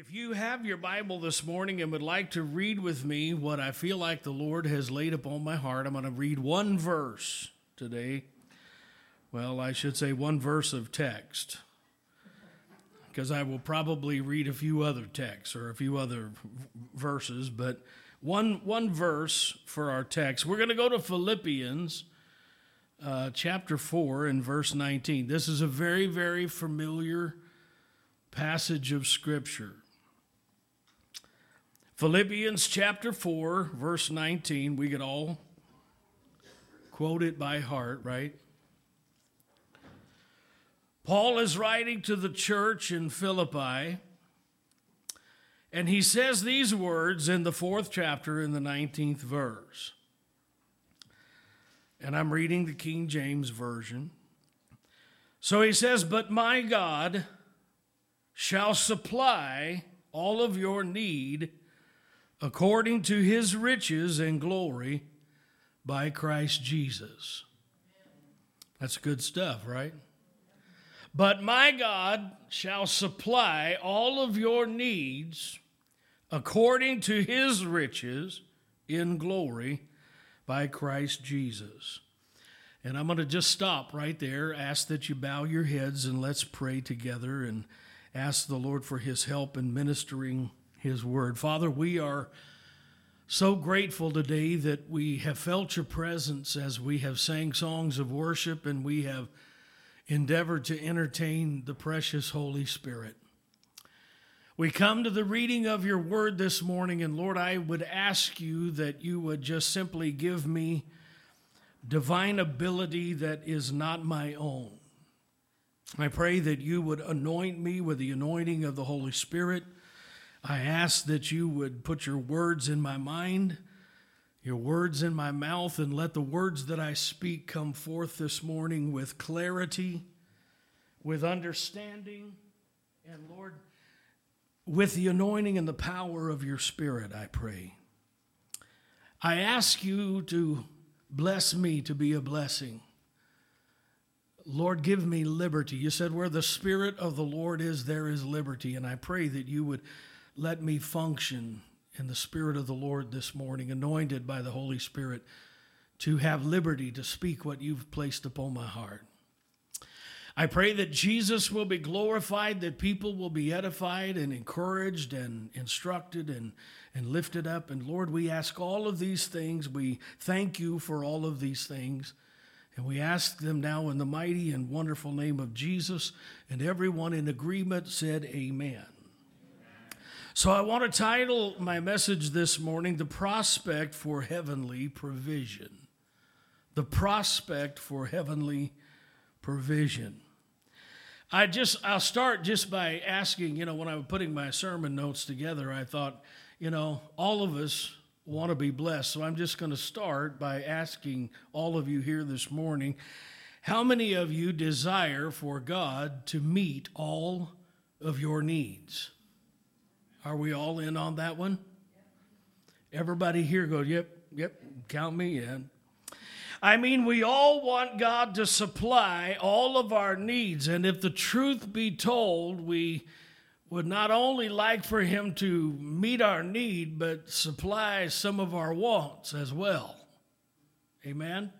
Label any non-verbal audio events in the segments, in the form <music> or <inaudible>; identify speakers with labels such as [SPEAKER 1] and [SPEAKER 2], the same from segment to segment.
[SPEAKER 1] If you have your Bible this morning and would like to read with me what I feel like the Lord has laid upon my heart, I'm going to read one verse today. Well, I should say one verse of text, because I will probably read a few other texts or a few other verses, but one, one verse for our text. We're going to go to Philippians uh, chapter 4 and verse 19. This is a very, very familiar passage of Scripture. Philippians chapter 4, verse 19, we could all quote it by heart, right? Paul is writing to the church in Philippi, and he says these words in the fourth chapter in the 19th verse. And I'm reading the King James Version. So he says, But my God shall supply all of your need according to his riches and glory by Christ Jesus. That's good stuff, right? But my God shall supply all of your needs according to his riches in glory by Christ Jesus. And I'm going to just stop right there, ask that you bow your heads and let's pray together and ask the Lord for his help in ministering his word. Father, we are so grateful today that we have felt your presence as we have sang songs of worship and we have endeavored to entertain the precious Holy Spirit. We come to the reading of your word this morning, and Lord, I would ask you that you would just simply give me divine ability that is not my own. I pray that you would anoint me with the anointing of the Holy Spirit I ask that you would put your words in my mind, your words in my mouth, and let the words that I speak come forth this morning with clarity, with understanding, and Lord, with the anointing and the power of your Spirit, I pray. I ask you to bless me to be a blessing. Lord, give me liberty. You said, Where the Spirit of the Lord is, there is liberty. And I pray that you would let me function in the Spirit of the Lord this morning, anointed by the Holy Spirit to have liberty to speak what you've placed upon my heart. I pray that Jesus will be glorified, that people will be edified and encouraged and instructed and, and lifted up. And Lord, we ask all of these things. We thank you for all of these things. And we ask them now in the mighty and wonderful name of Jesus. And everyone in agreement said, Amen. So I want to title my message this morning, The Prospect for Heavenly Provision. The Prospect for Heavenly Provision. I just, I'll start just by asking, you know, when I was putting my sermon notes together, I thought, you know, all of us want to be blessed. So I'm just going to start by asking all of you here this morning how many of you desire for God to meet all of your needs? Are we all in on that one? Everybody here goes, yep, yep, count me in. I mean, we all want God to supply all of our needs. And if the truth be told, we would not only like for Him to meet our need, but supply some of our wants as well. Amen?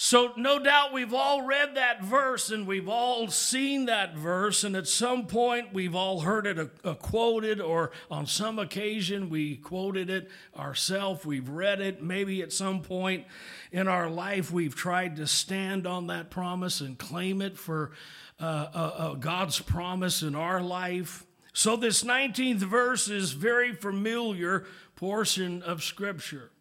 [SPEAKER 1] So, no doubt we've all read that verse and we've all seen that verse, and at some point we've all heard it a, a quoted, or on some occasion we quoted it ourselves. We've read it. Maybe at some point in our life we've tried to stand on that promise and claim it for uh, uh, uh, God's promise in our life. So, this 19th verse is very familiar portion of Scripture.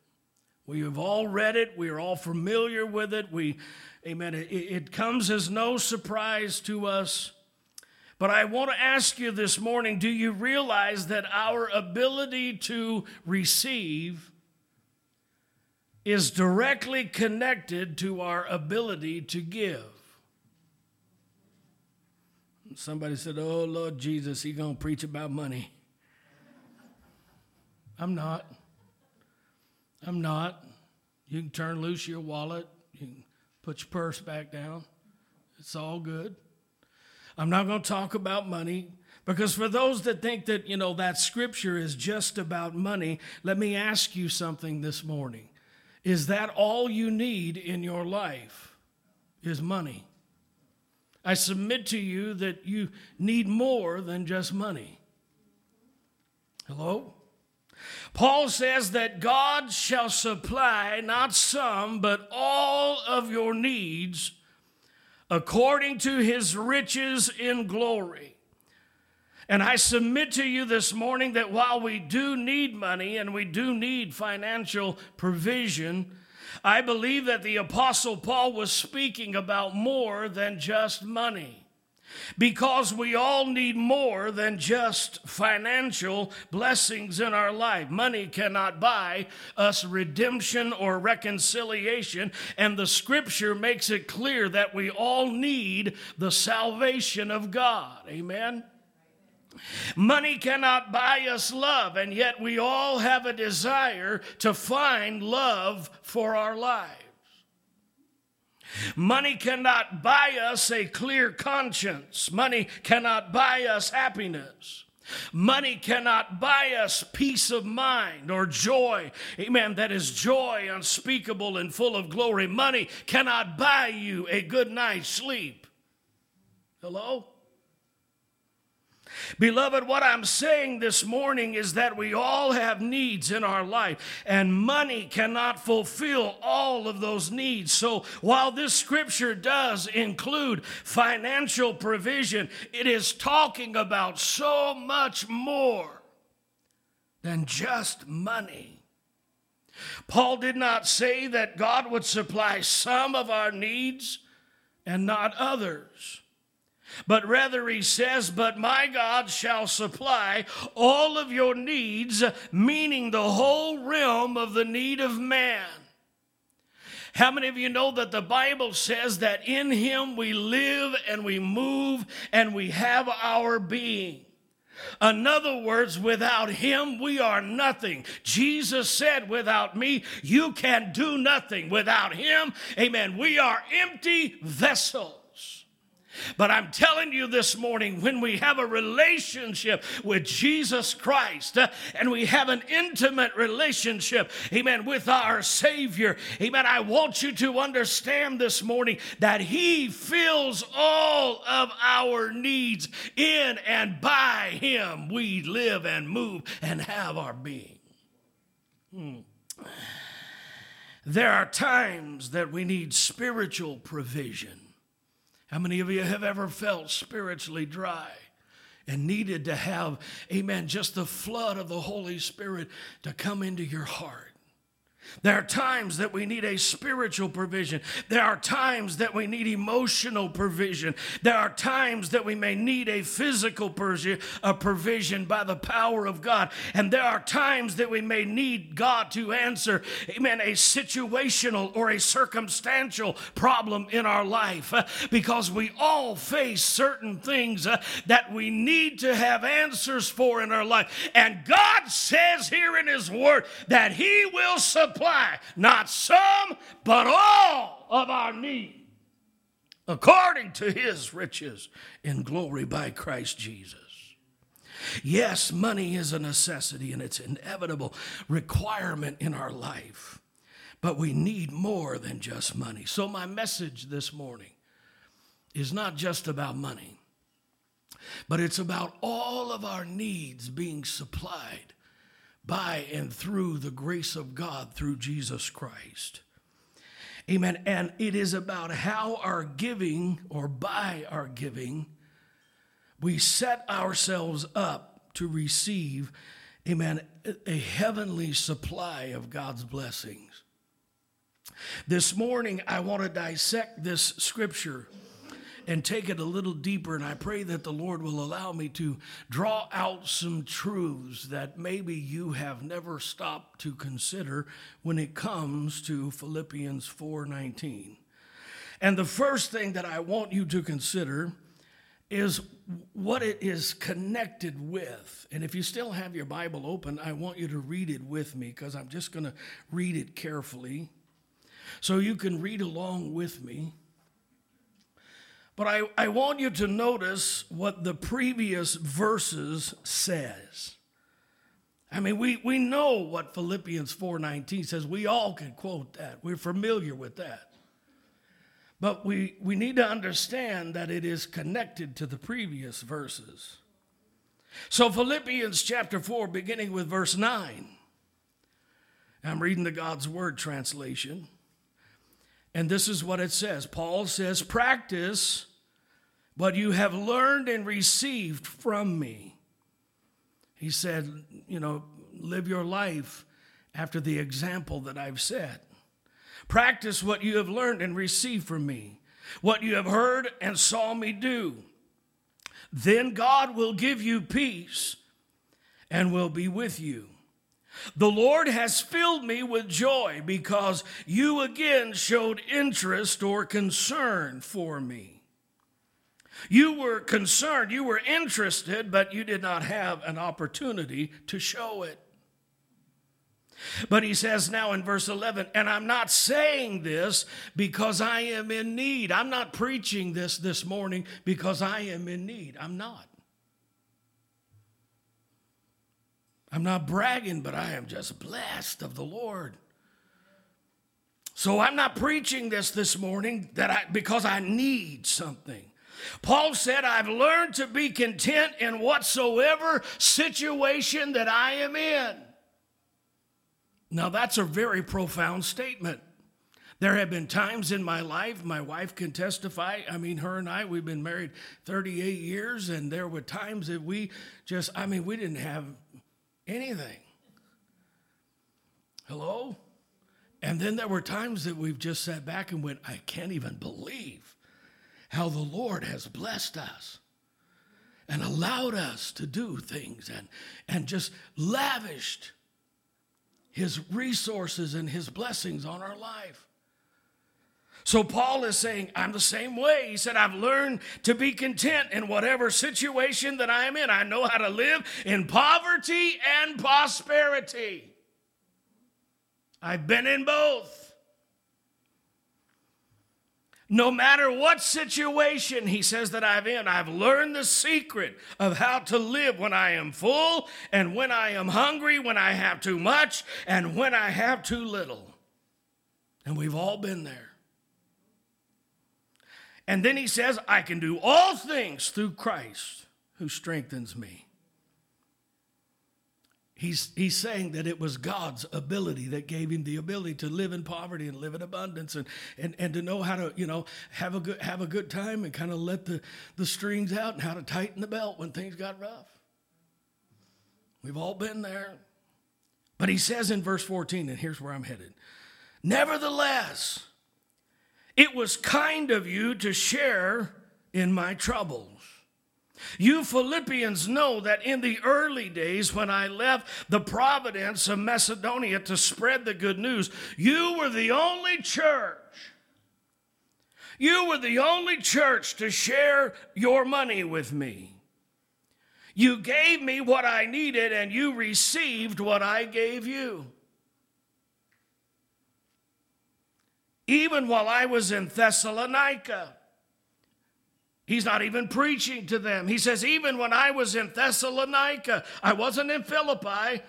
[SPEAKER 1] We have all read it. We are all familiar with it. We, amen. It, it comes as no surprise to us. But I want to ask you this morning do you realize that our ability to receive is directly connected to our ability to give? Somebody said, Oh, Lord Jesus, he going to preach about money. I'm not. I'm not. You can turn loose your wallet. You can put your purse back down. It's all good. I'm not going to talk about money. Because for those that think that, you know, that scripture is just about money, let me ask you something this morning. Is that all you need in your life? Is money? I submit to you that you need more than just money. Hello? Paul says that God shall supply not some, but all of your needs according to his riches in glory. And I submit to you this morning that while we do need money and we do need financial provision, I believe that the Apostle Paul was speaking about more than just money. Because we all need more than just financial blessings in our life. Money cannot buy us redemption or reconciliation, and the scripture makes it clear that we all need the salvation of God. Amen. Money cannot buy us love, and yet we all have a desire to find love for our lives. Money cannot buy us a clear conscience. Money cannot buy us happiness. Money cannot buy us peace of mind or joy. Amen. That is joy unspeakable and full of glory. Money cannot buy you a good night's sleep. Hello? Beloved, what I'm saying this morning is that we all have needs in our life, and money cannot fulfill all of those needs. So, while this scripture does include financial provision, it is talking about so much more than just money. Paul did not say that God would supply some of our needs and not others. But rather, he says, But my God shall supply all of your needs, meaning the whole realm of the need of man. How many of you know that the Bible says that in him we live and we move and we have our being? In other words, without him, we are nothing. Jesus said, Without me, you can do nothing. Without him, amen, we are empty vessels. But I'm telling you this morning, when we have a relationship with Jesus Christ uh, and we have an intimate relationship, amen, with our Savior, amen, I want you to understand this morning that He fills all of our needs in and by Him we live and move and have our being. Hmm. There are times that we need spiritual provision. How many of you have ever felt spiritually dry and needed to have, amen, just the flood of the Holy Spirit to come into your heart? There are times that we need a spiritual provision. There are times that we need emotional provision. There are times that we may need a physical provision by the power of God. And there are times that we may need God to answer, amen, a situational or a circumstantial problem in our life uh, because we all face certain things uh, that we need to have answers for in our life. And God says here in His Word that He will supply supply not some, but all of our need according to his riches in glory by Christ Jesus. Yes, money is a necessity and it's inevitable requirement in our life, but we need more than just money. So, my message this morning is not just about money, but it's about all of our needs being supplied by and through the grace of God through Jesus Christ. Amen. And it is about how our giving or by our giving, we set ourselves up to receive, amen, a heavenly supply of God's blessings. This morning, I want to dissect this scripture and take it a little deeper. And I pray that the Lord will allow me to draw out some truths that maybe you have never stopped to consider when it comes to Philippians 4:19. And the first thing that I want you to consider is what it is connected with. And if you still have your Bible open, I want you to read it with me because I'm just going to read it carefully so you can read along with me. But I, I want you to notice what the previous verses says. I mean, we, we know what Philippians 4.19 says. We all can quote that. We're familiar with that. But we, we need to understand that it is connected to the previous verses. So, Philippians chapter 4, beginning with verse 9. I'm reading the God's Word translation. And this is what it says Paul says, Practice what you have learned and received from me. He said, You know, live your life after the example that I've set. Practice what you have learned and received from me, what you have heard and saw me do. Then God will give you peace and will be with you. The Lord has filled me with joy because you again showed interest or concern for me. You were concerned, you were interested, but you did not have an opportunity to show it. But he says now in verse 11, and I'm not saying this because I am in need. I'm not preaching this this morning because I am in need. I'm not. I'm not bragging, but I am just blessed of the Lord. So I'm not preaching this this morning that I because I need something. Paul said, I've learned to be content in whatsoever situation that I am in. Now, that's a very profound statement. There have been times in my life, my wife can testify. I mean, her and I, we've been married 38 years, and there were times that we just, I mean, we didn't have anything. Hello? And then there were times that we've just sat back and went, I can't even believe how the Lord has blessed us and allowed us to do things and, and just lavished his resources and his blessings on our life. So Paul is saying, I'm the same way. He said, I've learned to be content in whatever situation that I'm in. I know how to live in poverty and prosperity. I've been in both. No matter what situation he says that I'm in, I've learned the secret of how to live when I am full and when I am hungry, when I have too much and when I have too little. And we've all been there. And then he says, I can do all things through Christ who strengthens me. He's, he's saying that it was God's ability that gave him the ability to live in poverty and live in abundance and, and, and to know how to, you know, have a good, have a good time and kind of let the, the strings out and how to tighten the belt when things got rough. We've all been there. But he says in verse 14, and here's where I'm headed Nevertheless, it was kind of you to share in my troubles. You Philippians know that in the early days when I left the providence of Macedonia to spread the good news, you were the only church. You were the only church to share your money with me. You gave me what I needed and you received what I gave you. Even while I was in Thessalonica, He's not even preaching to them. He says, even when I was in Thessalonica, I wasn't in Philippi,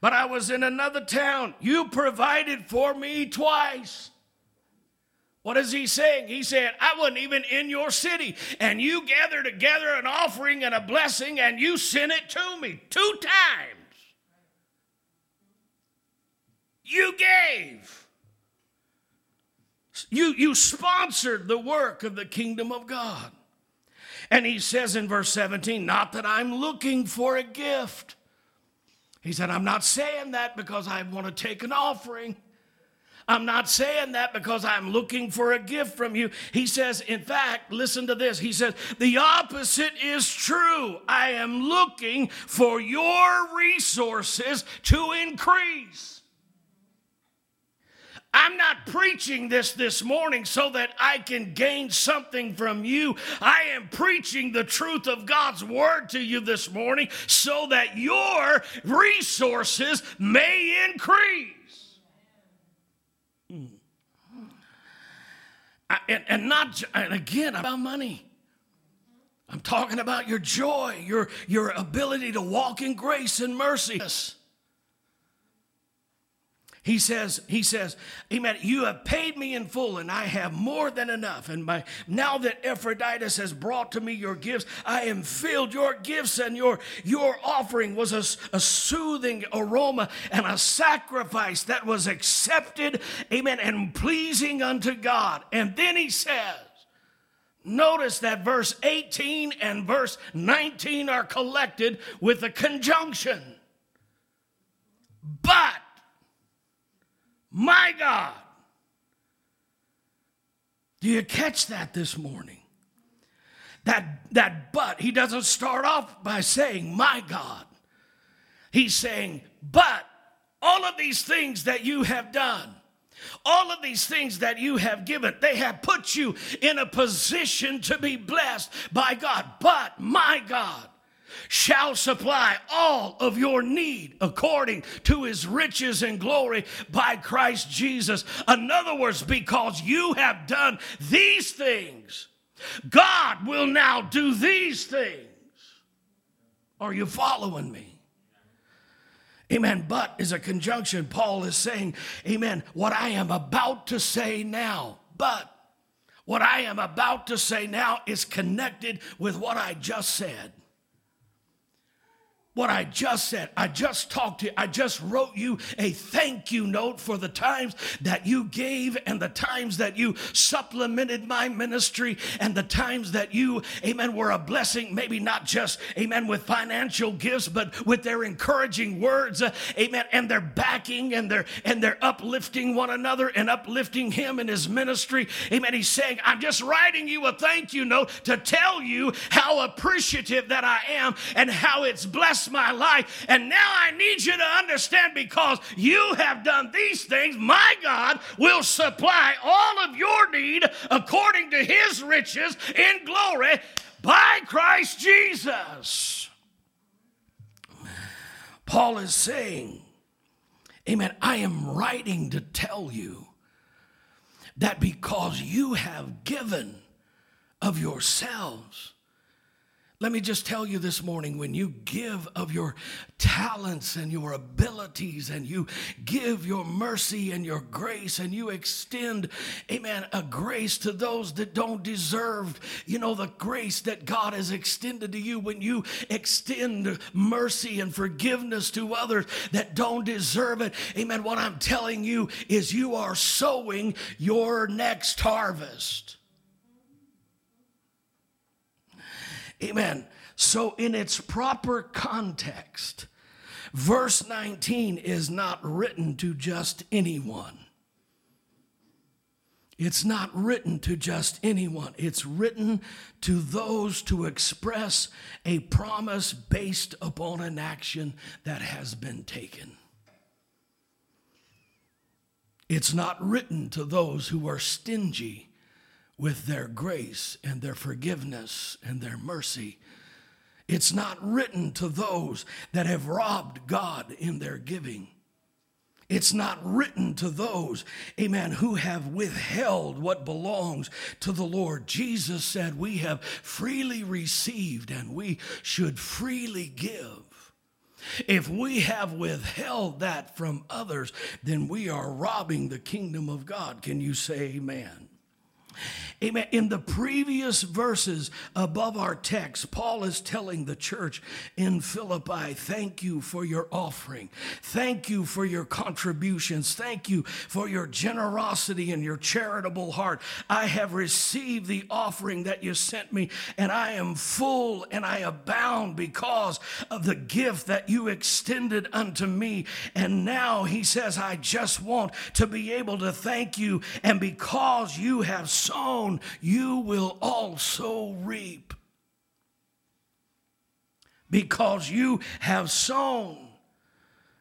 [SPEAKER 1] but I was in another town. You provided for me twice. What is he saying? He said, I wasn't even in your city, and you gathered together an offering and a blessing, and you sent it to me two times. You gave. You, you sponsored the work of the kingdom of God. And he says in verse 17, Not that I'm looking for a gift. He said, I'm not saying that because I want to take an offering. I'm not saying that because I'm looking for a gift from you. He says, in fact, listen to this. He says, the opposite is true. I am looking for your resources to increase. I'm not preaching this this morning so that I can gain something from you. I am preaching the truth of God's word to you this morning so that your resources may increase. Hmm. and, and not, and again, about money. I'm talking about your joy, your, your ability to walk in grace and mercy. He says, he says, Amen. You have paid me in full, and I have more than enough. And by now that Epaphroditus has brought to me your gifts, I am filled. Your gifts and your your offering was a, a soothing aroma and a sacrifice that was accepted, amen, and pleasing unto God. And then he says, Notice that verse 18 and verse 19 are collected with a conjunction. But my God. Do you catch that this morning? That, that but, he doesn't start off by saying, My God. He's saying, But all of these things that you have done, all of these things that you have given, they have put you in a position to be blessed by God. But my God, shall supply all of your need according to his riches and glory by Christ Jesus. In other words, because you have done these things, God will now do these things. Are you following me? Amen. But is a conjunction. Paul is saying, Amen. What I am about to say now, but what I am about to say now is connected with what I just said what I just said. I just talked to you. I just wrote you a thank you note for the times that you gave and the times that you supplemented my ministry and the times that you, amen, were a blessing, maybe not just, amen, with financial gifts, but with their encouraging words, uh, amen, and their backing and their and their uplifting one another and uplifting him in his ministry. Amen. He's saying, I'm just writing you a thank you note to tell you how appreciative that I am and how it's blessed my life. And now I need you to understand because you have done these things, my God will supply all of your need according to his riches in glory by Christ Jesus. Paul is saying, Amen, I am writing to tell you that because you have given of yourselves, let me just tell you this morning when you give of your talents and your abilities and you give your mercy and your grace and you extend, amen, a grace to those that don't deserve, you know, the grace that God has extended to you when you extend mercy and forgiveness to others that don't deserve it. Amen. What I'm telling you is you are sowing your next harvest. Amen. So, in its proper context, verse 19 is not written to just anyone. It's not written to just anyone. It's written to those to express a promise based upon an action that has been taken. It's not written to those who are stingy with their grace and their forgiveness and their mercy. It's not written to those that have robbed God in their giving. It's not written to those, amen, who have withheld what belongs to the Lord. Jesus said, We have freely received and we should freely give. If we have withheld that from others, then we are robbing the kingdom of God. Can you say amen? Amen. In the previous verses above our text, Paul is telling the church in Philippi, thank you for your offering. Thank you for your contributions. Thank you for your generosity and your charitable heart. I have received the offering that you sent me, and I am full and I abound because of the gift that you extended unto me. And now he says, I just want to be able to thank you. And because you have sown, you will also reap. Because you have sown,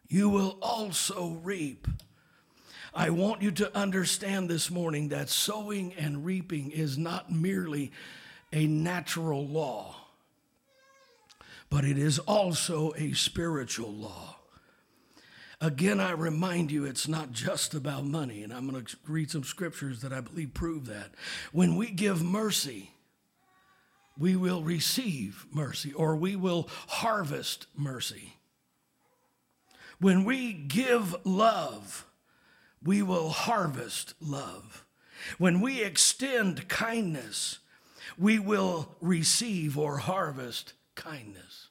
[SPEAKER 1] you will also reap. I want you to understand this morning that sowing and reaping is not merely a natural law, but it is also a spiritual law. Again, I remind you, it's not just about money. And I'm going to read some scriptures that I believe prove that. When we give mercy, we will receive mercy or we will harvest mercy. When we give love, we will harvest love. When we extend kindness, we will receive or harvest kindness.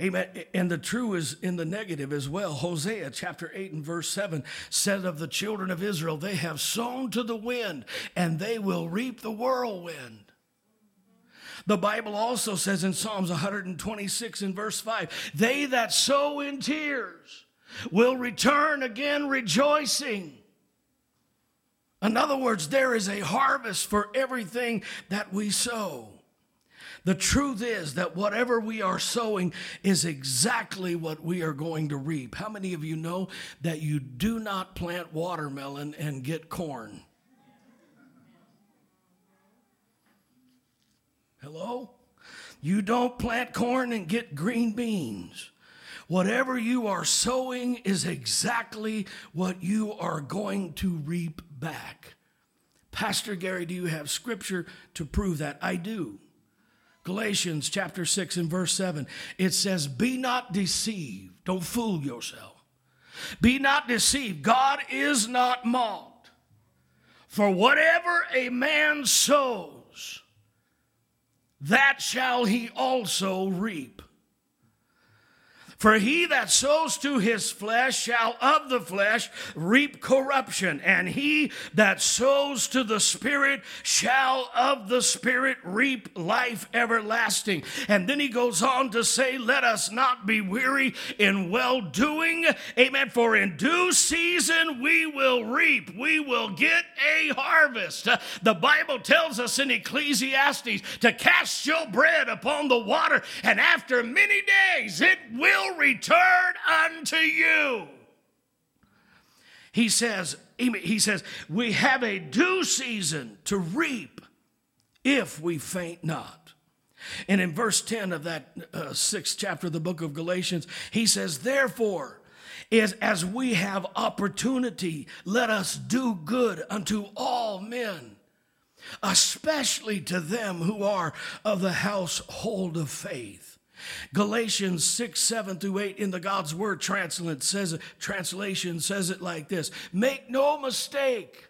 [SPEAKER 1] Amen. And the true is in the negative as well. Hosea chapter 8 and verse 7 said of the children of Israel, they have sown to the wind and they will reap the whirlwind. The Bible also says in Psalms 126 and verse 5, they that sow in tears will return again rejoicing. In other words, there is a harvest for everything that we sow. The truth is that whatever we are sowing is exactly what we are going to reap. How many of you know that you do not plant watermelon and get corn? Hello? You don't plant corn and get green beans. Whatever you are sowing is exactly what you are going to reap back. Pastor Gary, do you have scripture to prove that? I do. Galatians chapter 6 and verse 7, it says, Be not deceived. Don't fool yourself. Be not deceived. God is not mocked. For whatever a man sows, that shall he also reap. For he that sows to his flesh shall of the flesh reap corruption, and he that sows to the Spirit shall of the Spirit reap life everlasting. And then he goes on to say, Let us not be weary in well doing. Amen. For in due season we will reap, we will get a harvest. Uh, the Bible tells us in Ecclesiastes to cast your bread upon the water, and after many days it will return unto you. He says, he says, we have a due season to reap if we faint not. And in verse 10 of that uh, sixth chapter of the book of Galatians, he says, Therefore, is as we have opportunity, let us do good unto all men, especially to them who are of the household of faith. Galatians 6, 7 through 8 in the God's Word translation says, translation says it like this Make no mistake.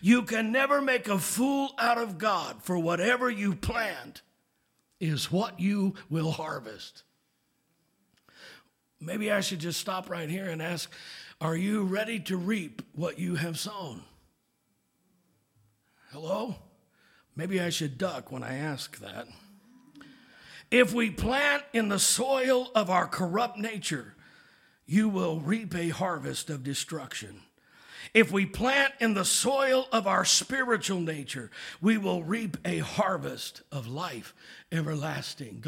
[SPEAKER 1] You can never make a fool out of God, for whatever you plant is what you will harvest. Maybe I should just stop right here and ask Are you ready to reap what you have sown? Hello? Maybe I should duck when I ask that. If we plant in the soil of our corrupt nature, you will reap a harvest of destruction. If we plant in the soil of our spiritual nature, we will reap a harvest of life everlasting.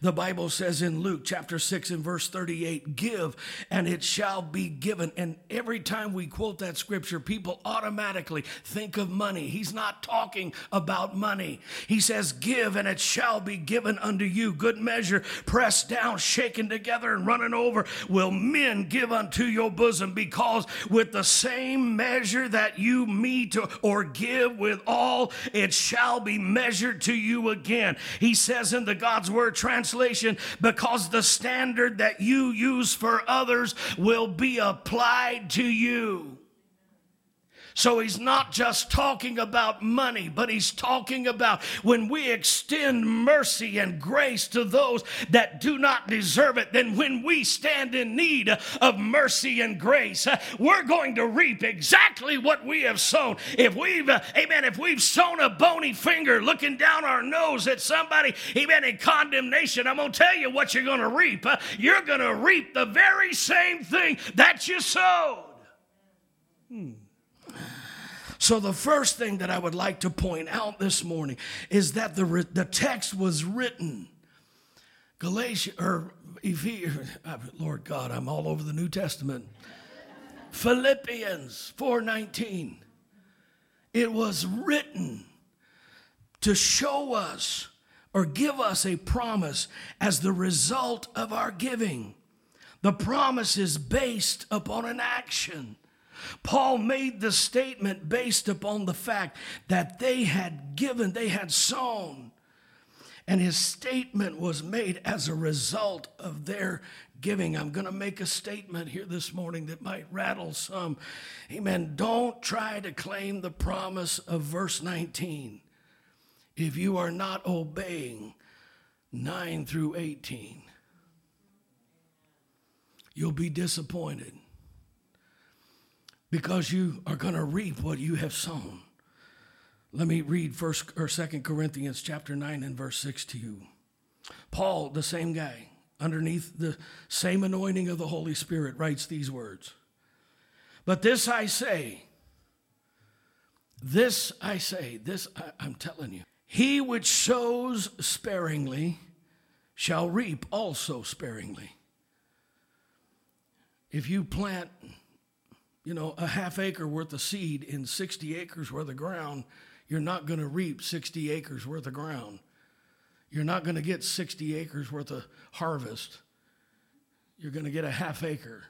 [SPEAKER 1] The Bible says in Luke chapter 6 and verse 38, give and it shall be given. And every time we quote that scripture, people automatically think of money. He's not talking about money. He says, give and it shall be given unto you. Good measure, pressed down, shaken together, and running over, will men give unto your bosom because with the same measure that you meet or give with all, it shall be measured to you again. He says in the God's Word translation, because the standard that you use for others will be applied to you. So he's not just talking about money, but he's talking about when we extend mercy and grace to those that do not deserve it, then when we stand in need of mercy and grace, uh, we're going to reap exactly what we have sown. If we've, uh, amen, if we've sown a bony finger looking down our nose at somebody, amen, in condemnation, I'm going to tell you what you're going to reap. Uh, you're going to reap the very same thing that you sowed. Hmm. So, the first thing that I would like to point out this morning is that the, the text was written. Galatia, or Ephesians, <laughs> uh, Lord God, I'm all over the New Testament. Philippians 4:19. It was written to show us or give us a promise as the result of our giving. The promise is based upon an action. Paul made the statement based upon the fact that they had given, they had sown. And his statement was made as a result of their giving. I'm going to make a statement here this morning that might rattle some. Amen. Don't try to claim the promise of verse 19 if you are not obeying 9 through 18. You'll be disappointed because you are going to reap what you have sown. Let me read first or second Corinthians chapter 9 and verse 6 to you. Paul, the same guy, underneath the same anointing of the Holy Spirit, writes these words. But this I say, this I say, this I, I'm telling you. He which sows sparingly shall reap also sparingly. If you plant you know, a half acre worth of seed in 60 acres worth of ground, you're not going to reap 60 acres worth of ground. You're not going to get 60 acres worth of harvest. You're going to get a half acre,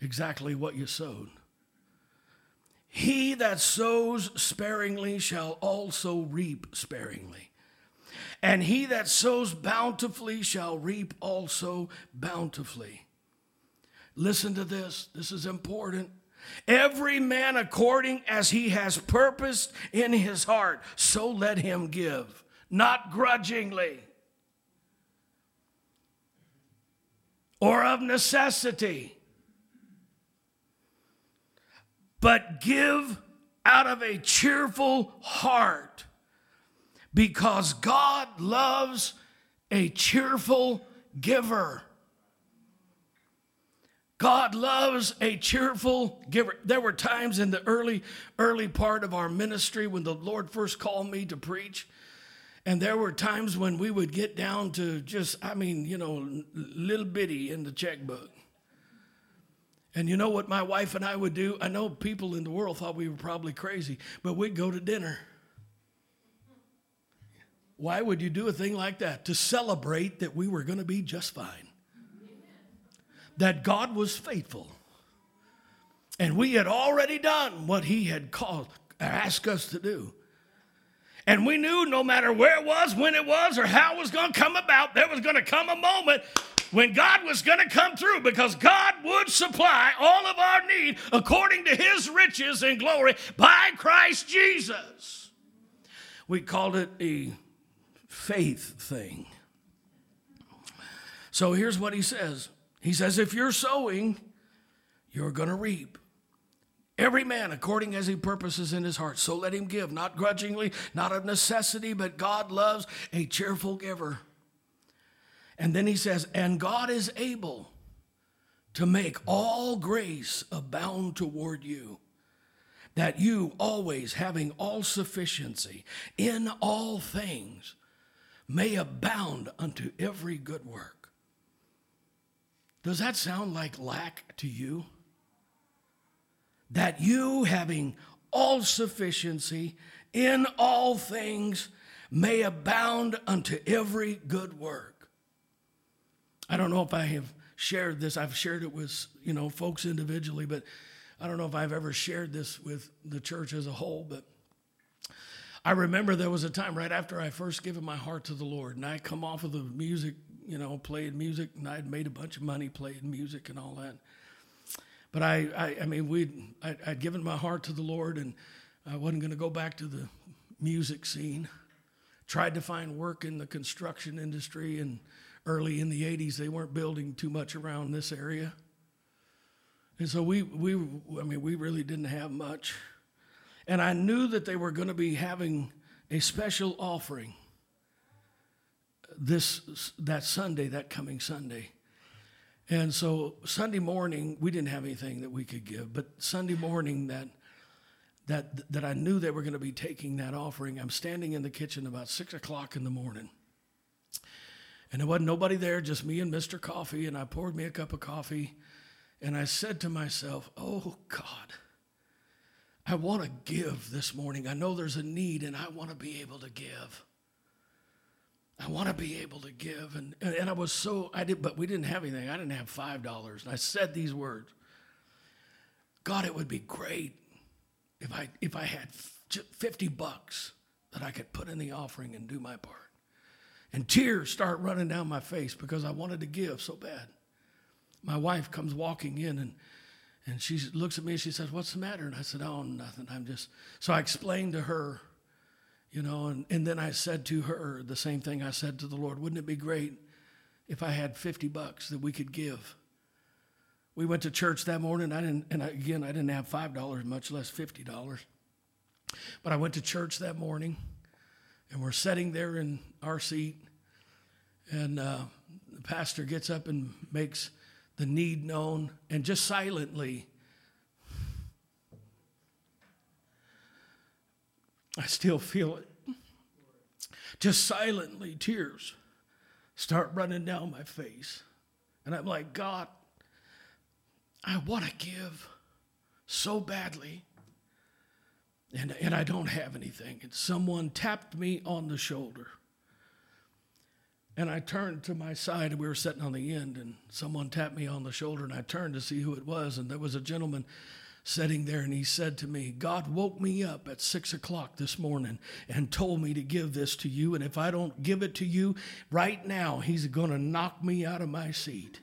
[SPEAKER 1] exactly what you sowed. He that sows sparingly shall also reap sparingly. And he that sows bountifully shall reap also bountifully. Listen to this, this is important. Every man according as he has purposed in his heart, so let him give, not grudgingly or of necessity, but give out of a cheerful heart because God loves a cheerful giver. God loves a cheerful giver. There were times in the early, early part of our ministry when the Lord first called me to preach. And there were times when we would get down to just, I mean, you know, little bitty in the checkbook. And you know what my wife and I would do? I know people in the world thought we were probably crazy, but we'd go to dinner. Why would you do a thing like that? To celebrate that we were going to be just fine that God was faithful. And we had already done what he had called, asked us to do. And we knew no matter where it was, when it was, or how it was going to come about, there was going to come a moment when God was going to come through because God would supply all of our need according to his riches and glory by Christ Jesus. We called it a faith thing. So here's what he says he says, if you're sowing, you're going to reap. Every man according as he purposes in his heart. So let him give, not grudgingly, not of necessity, but God loves a cheerful giver. And then he says, and God is able to make all grace abound toward you, that you always having all sufficiency in all things may abound unto every good work. Does that sound like lack to you? That you, having all sufficiency in all things, may abound unto every good work. I don't know if I have shared this. I've shared it with, you know, folks individually, but I don't know if I've ever shared this with the church as a whole, but I remember there was a time right after I first given my heart to the Lord, and I come off of the music you know, played music, and I'd made a bunch of money playing music and all that. But I, I, I mean, we'd I, would given my heart to the Lord, and I wasn't going to go back to the music scene. Tried to find work in the construction industry, and early in the 80s, they weren't building too much around this area. And so we, we, I mean, we really didn't have much. And I knew that they were going to be having a special offering this that Sunday, that coming Sunday. And so Sunday morning, we didn't have anything that we could give, but Sunday morning that that that I knew they were going to be taking that offering, I'm standing in the kitchen about six o'clock in the morning. And there wasn't nobody there, just me and Mr. Coffee, and I poured me a cup of coffee, and I said to myself, Oh God, I want to give this morning. I know there's a need, and I want to be able to give. I want to be able to give. And, and I was so, I did, but we didn't have anything. I didn't have $5. And I said these words God, it would be great if I, if I had 50 bucks that I could put in the offering and do my part. And tears start running down my face because I wanted to give so bad. My wife comes walking in and and she looks at me and she says, What's the matter? And I said, Oh, nothing. I'm just. So I explained to her, you know, and, and then I said to her the same thing I said to the Lord Wouldn't it be great if I had 50 bucks that we could give? We went to church that morning. I didn't, and again, I didn't have $5, much less $50. But I went to church that morning and we're sitting there in our seat. And uh, the pastor gets up and makes the need known, and just silently, I still feel it. Just silently, tears start running down my face. And I'm like, God, I want to give so badly. And, and I don't have anything. And someone tapped me on the shoulder. And I turned to my side, and we were sitting on the end, and someone tapped me on the shoulder, and I turned to see who it was, and there was a gentleman sitting there, and he said to me, God woke me up at six o'clock this morning and told me to give this to you, and if I don't give it to you right now, he's going to knock me out of my seat.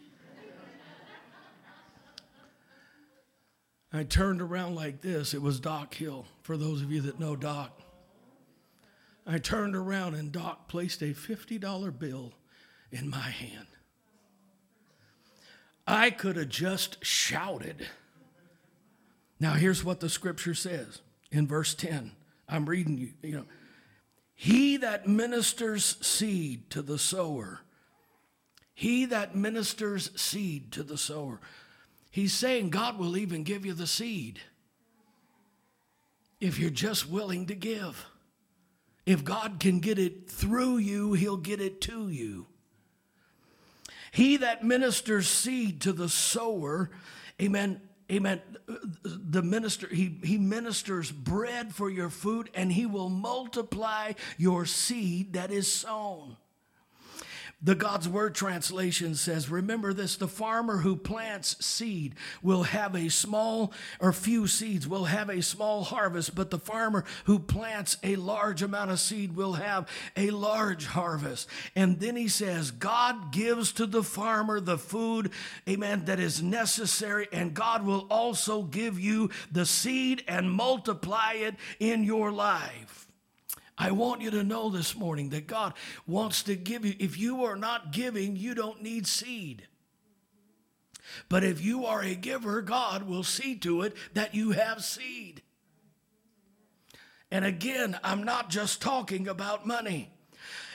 [SPEAKER 1] I turned around like this. It was Doc Hill, for those of you that know Doc. I turned around and Doc placed a $50 bill in my hand. I could have just shouted. Now, here's what the scripture says in verse 10. I'm reading you, you know. He that ministers seed to the sower, he that ministers seed to the sower. He's saying God will even give you the seed if you're just willing to give. If God can get it through you, he'll get it to you. He that ministers seed to the sower, amen, amen. The minister, he, he ministers bread for your food and he will multiply your seed that is sown. The God's Word translation says, Remember this the farmer who plants seed will have a small or few seeds, will have a small harvest, but the farmer who plants a large amount of seed will have a large harvest. And then he says, God gives to the farmer the food, amen, that is necessary, and God will also give you the seed and multiply it in your life. I want you to know this morning that God wants to give you. If you are not giving, you don't need seed. But if you are a giver, God will see to it that you have seed. And again, I'm not just talking about money.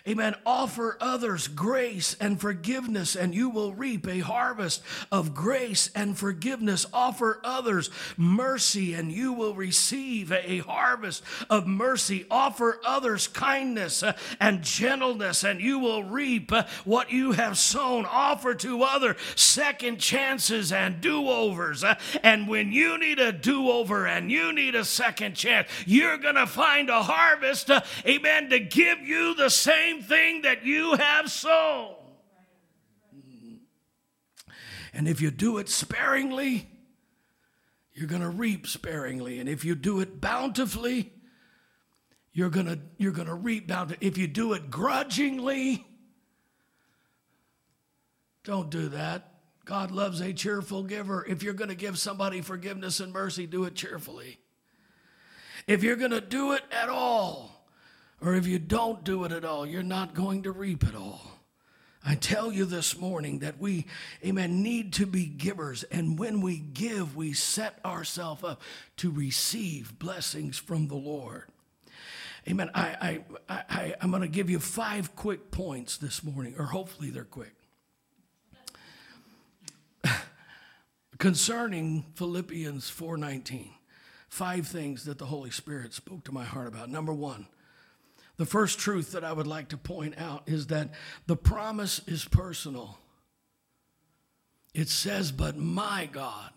[SPEAKER 1] Amen. Offer others grace and forgiveness, and you will reap a harvest of grace and forgiveness. Offer others mercy, and you will receive a harvest of mercy. Offer others kindness uh, and gentleness, and you will reap uh, what you have sown. Offer to others second chances and do overs. Uh, and when you need a do over and you need a second chance, you're going to find a harvest, amen, to give you the same same thing that you have sown. And if you do it sparingly, you're going to reap sparingly. And if you do it bountifully, you're going to you're going to reap bountifully. If you do it grudgingly, don't do that. God loves a cheerful giver. If you're going to give somebody forgiveness and mercy, do it cheerfully. If you're going to do it at all, or if you don't do it at all, you're not going to reap it all. I tell you this morning that we, amen, need to be givers. And when we give, we set ourselves up to receive blessings from the Lord. Amen. I, I, I, I'm going to give you five quick points this morning, or hopefully they're quick. <laughs> Concerning Philippians 4:19, five things that the Holy Spirit spoke to my heart about. Number one, the first truth that I would like to point out is that the promise is personal. It says, But my God,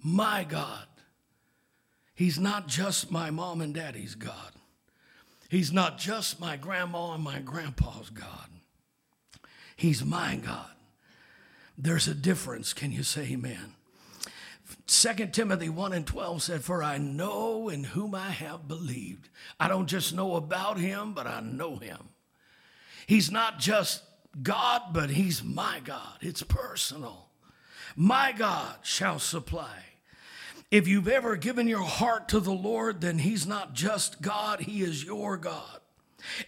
[SPEAKER 1] my God, He's not just my mom and daddy's God. He's not just my grandma and my grandpa's God, He's my God. There's a difference. Can you say amen? 2 Timothy 1 and 12 said, For I know in whom I have believed. I don't just know about him, but I know him. He's not just God, but he's my God. It's personal. My God shall supply. If you've ever given your heart to the Lord, then he's not just God, he is your God.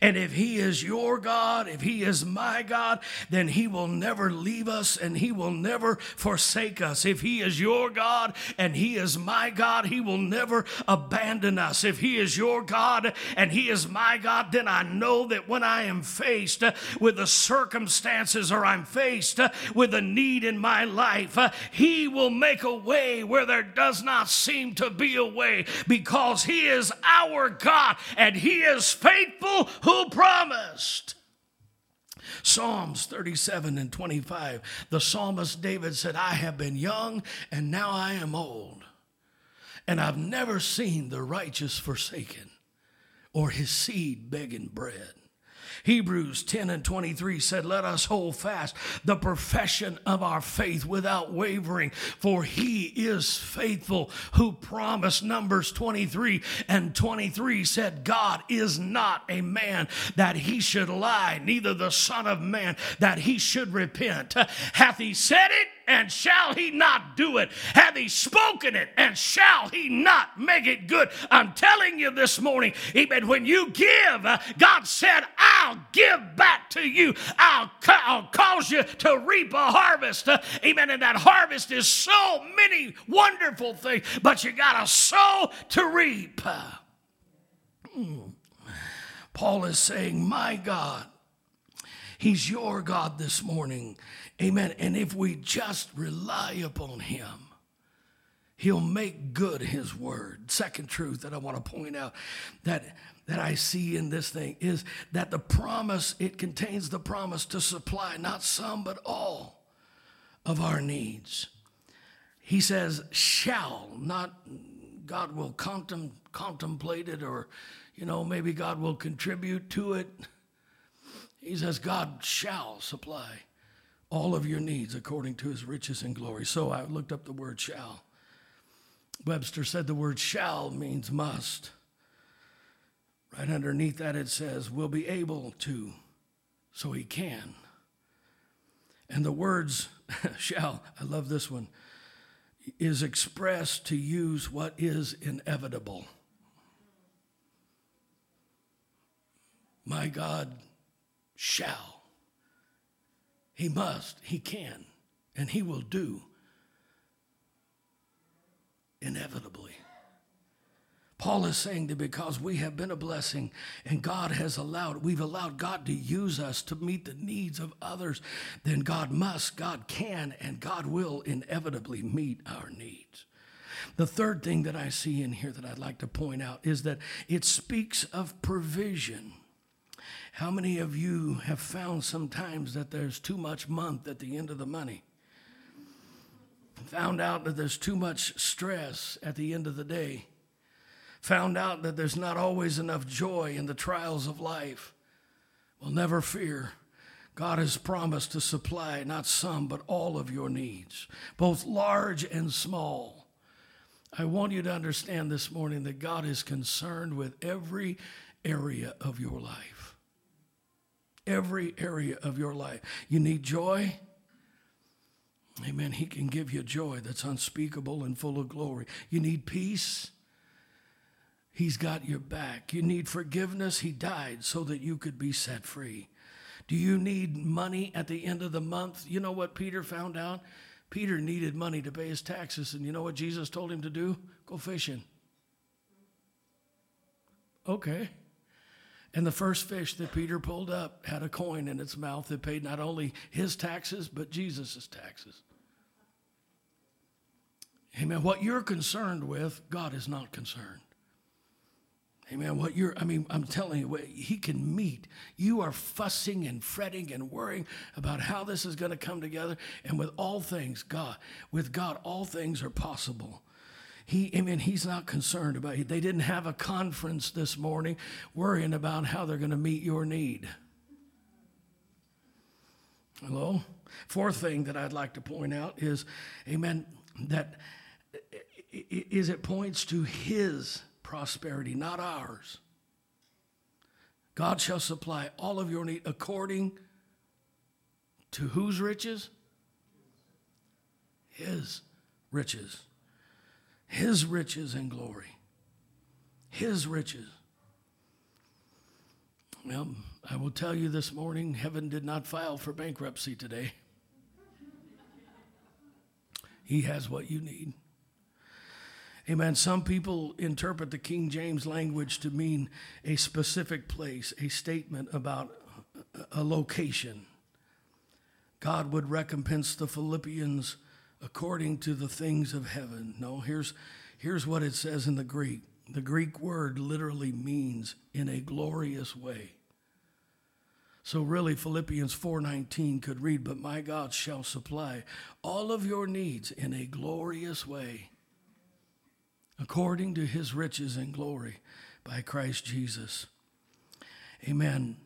[SPEAKER 1] And if He is your God, if He is my God, then He will never leave us and He will never forsake us. If He is your God and He is my God, He will never abandon us. If He is your God and He is my God, then I know that when I am faced with the circumstances or I'm faced with a need in my life, He will make a way where there does not seem to be a way because He is our God and He is faithful who promised. Psalms 37 and 25, the psalmist David said, I have been young and now I am old, and I've never seen the righteous forsaken or his seed begging bread. Hebrews 10 and 23 said, Let us hold fast the profession of our faith without wavering, for he is faithful who promised. Numbers 23 and 23 said, God is not a man that he should lie, neither the Son of Man that he should repent. Hath he said it? And shall he not do it? Hath he spoken it and shall he not make it good? I'm telling you this morning, amen. When you give, uh, God said, I'll give back to you. I'll, I'll cause you to reap a harvest. Uh, amen. And that harvest is so many wonderful things, but you got to sow to reap. Mm. Paul is saying, My God, He's your God this morning. Amen. And if we just rely upon Him, He'll make good His word. Second truth that I want to point out that that I see in this thing is that the promise, it contains the promise to supply not some, but all of our needs. He says, shall, not God will contem- contemplate it or, you know, maybe God will contribute to it. He says, God shall supply all of your needs according to his riches and glory. So I looked up the word shall. Webster said the word shall means must. Right underneath that it says will be able to, so he can. And the words <laughs> shall, I love this one, is expressed to use what is inevitable. My God shall he must, he can, and he will do inevitably. Paul is saying that because we have been a blessing and God has allowed, we've allowed God to use us to meet the needs of others, then God must, God can, and God will inevitably meet our needs. The third thing that I see in here that I'd like to point out is that it speaks of provision. How many of you have found sometimes that there's too much month at the end of the money? Found out that there's too much stress at the end of the day. Found out that there's not always enough joy in the trials of life. Well, never fear. God has promised to supply not some, but all of your needs, both large and small. I want you to understand this morning that God is concerned with every area of your life every area of your life. You need joy? Amen. He can give you joy that's unspeakable and full of glory. You need peace? He's got your back. You need forgiveness? He died so that you could be set free. Do you need money at the end of the month? You know what Peter found out? Peter needed money to pay his taxes, and you know what Jesus told him to do? Go fishing. Okay. And the first fish that Peter pulled up had a coin in its mouth that paid not only his taxes, but Jesus' taxes. Amen. What you're concerned with, God is not concerned. Amen. What you're, I mean, I'm telling you, He can meet. You are fussing and fretting and worrying about how this is going to come together. And with all things, God, with God, all things are possible. He, I mean, he's not concerned about it. They didn't have a conference this morning worrying about how they're going to meet your need. Hello? Fourth thing that I'd like to point out is, amen, that is it points to his prosperity, not ours. God shall supply all of your need according to whose riches? His riches. His riches and glory. His riches. Well, I will tell you this morning heaven did not file for bankruptcy today. He has what you need. Amen. Some people interpret the King James language to mean a specific place, a statement about a location. God would recompense the Philippians according to the things of heaven. No, here's, here's what it says in the Greek. The Greek word literally means in a glorious way. So really Philippians 4:19 could read but my God shall supply all of your needs in a glorious way according to his riches and glory by Christ Jesus. Amen.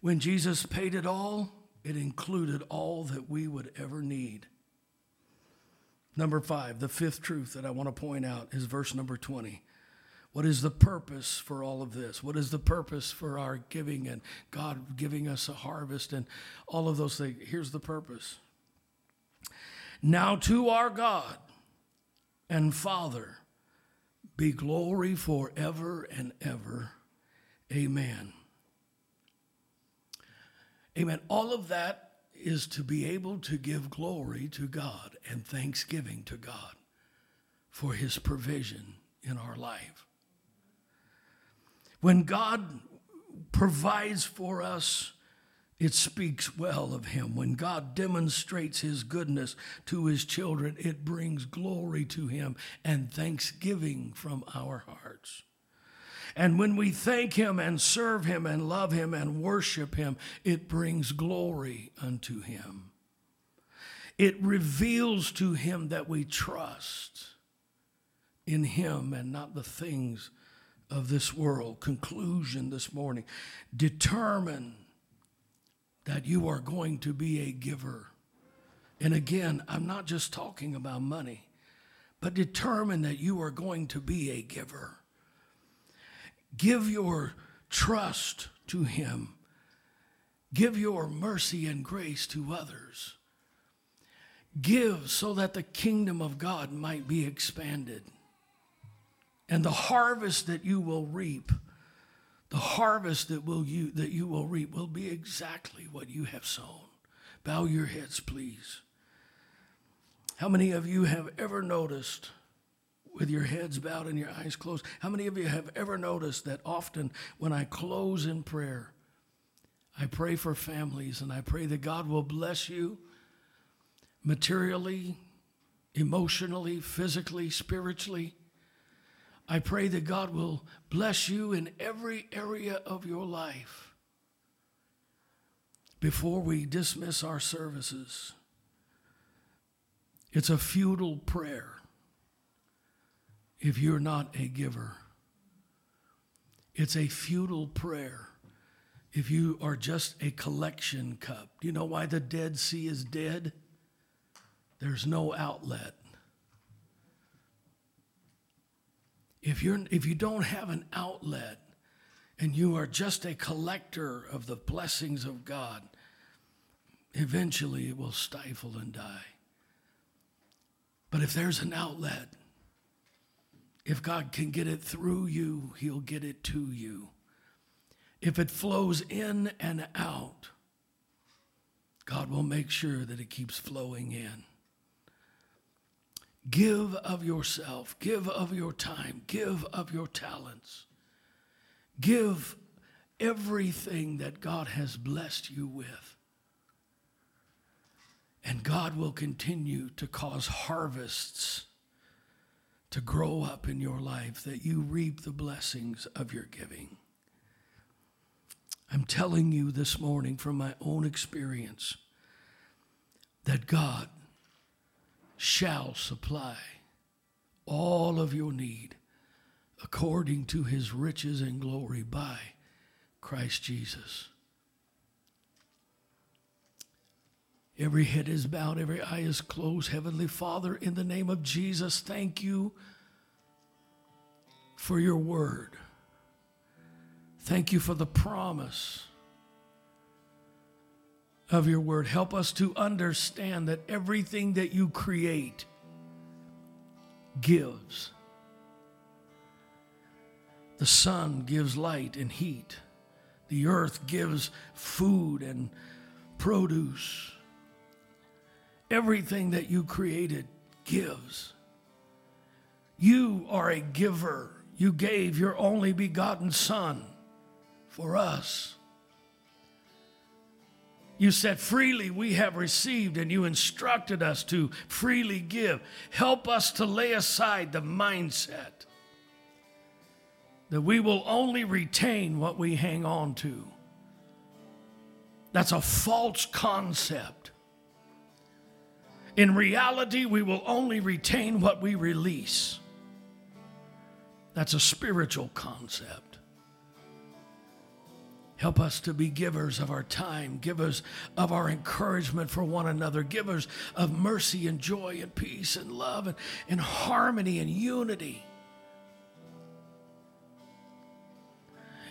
[SPEAKER 1] When Jesus paid it all, it included all that we would ever need. Number 5, the fifth truth that I want to point out is verse number 20. What is the purpose for all of this? What is the purpose for our giving and God giving us a harvest and all of those things? Here's the purpose. Now to our God and Father be glory forever and ever. Amen. Amen. All of that is to be able to give glory to God and thanksgiving to God for his provision in our life. When God provides for us, it speaks well of him. When God demonstrates his goodness to his children, it brings glory to him and thanksgiving from our hearts. And when we thank him and serve him and love him and worship him, it brings glory unto him. It reveals to him that we trust in him and not the things of this world. Conclusion this morning determine that you are going to be a giver. And again, I'm not just talking about money, but determine that you are going to be a giver. Give your trust to Him. Give your mercy and grace to others. Give so that the kingdom of God might be expanded. And the harvest that you will reap, the harvest that, will you, that you will reap, will be exactly what you have sown. Bow your heads, please. How many of you have ever noticed, with your heads bowed and your eyes closed, how many of you have ever noticed that often when I close in prayer, I pray for families and I pray that God will bless you materially, emotionally, physically, spiritually? I pray that God will bless you in every area of your life. Before we dismiss our services, it's a futile prayer if you're not a giver. It's a futile prayer if you are just a collection cup. Do you know why the Dead Sea is dead? There's no outlet. if you're if you don't have an outlet and you are just a collector of the blessings of God, eventually it will stifle and die. But if there's an outlet, if God can get it through you, he'll get it to you. If it flows in and out, God will make sure that it keeps flowing in. Give of yourself, give of your time, give of your talents. Give everything that God has blessed you with. And God will continue to cause harvests to grow up in your life that you reap the blessings of your giving. I'm telling you this morning from my own experience that God shall supply all of your need according to his riches and glory by Christ Jesus. Every head is bowed, every eye is closed. Heavenly Father, in the name of Jesus, thank you for your word. Thank you for the promise of your word. Help us to understand that everything that you create gives. The sun gives light and heat. The earth gives food and produce. Everything that you created gives. You are a giver. You gave your only begotten Son for us. You said, freely we have received, and you instructed us to freely give. Help us to lay aside the mindset that we will only retain what we hang on to. That's a false concept. In reality, we will only retain what we release. That's a spiritual concept. Help us to be givers of our time, givers of our encouragement for one another, givers of mercy and joy and peace and love and, and harmony and unity.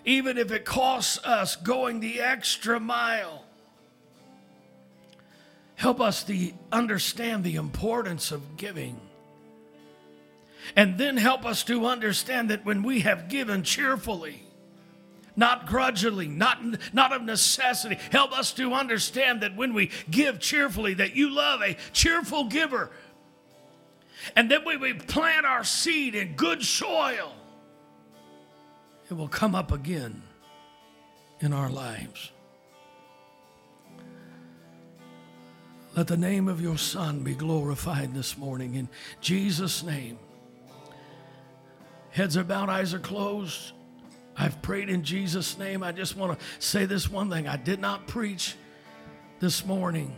[SPEAKER 1] Even if it costs us going the extra mile. Help us to understand the importance of giving. And then help us to understand that when we have given cheerfully, not grudgingly, not, not of necessity. Help us to understand that when we give cheerfully, that you love a cheerful giver. And that when we plant our seed in good soil, it will come up again in our lives. Let the name of your Son be glorified this morning in Jesus' name. Heads are bowed, eyes are closed. I've prayed in Jesus' name. I just want to say this one thing. I did not preach this morning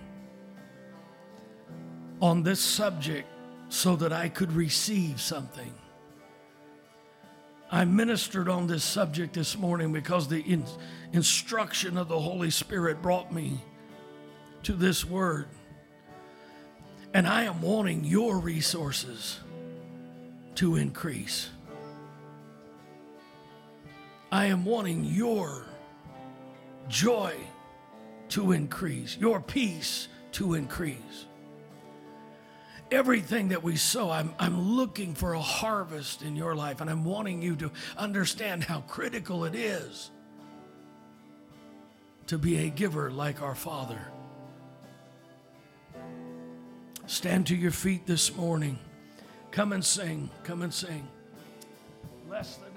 [SPEAKER 1] on this subject so that I could receive something. I ministered on this subject this morning because the in- instruction of the Holy Spirit brought me to this word. And I am wanting your resources to increase. I am wanting your joy to increase, your peace to increase. Everything that we sow, I'm, I'm looking for a harvest in your life, and I'm wanting you to understand how critical it is to be a giver like our Father. Stand to your feet this morning. Come and sing. Come and sing. Less than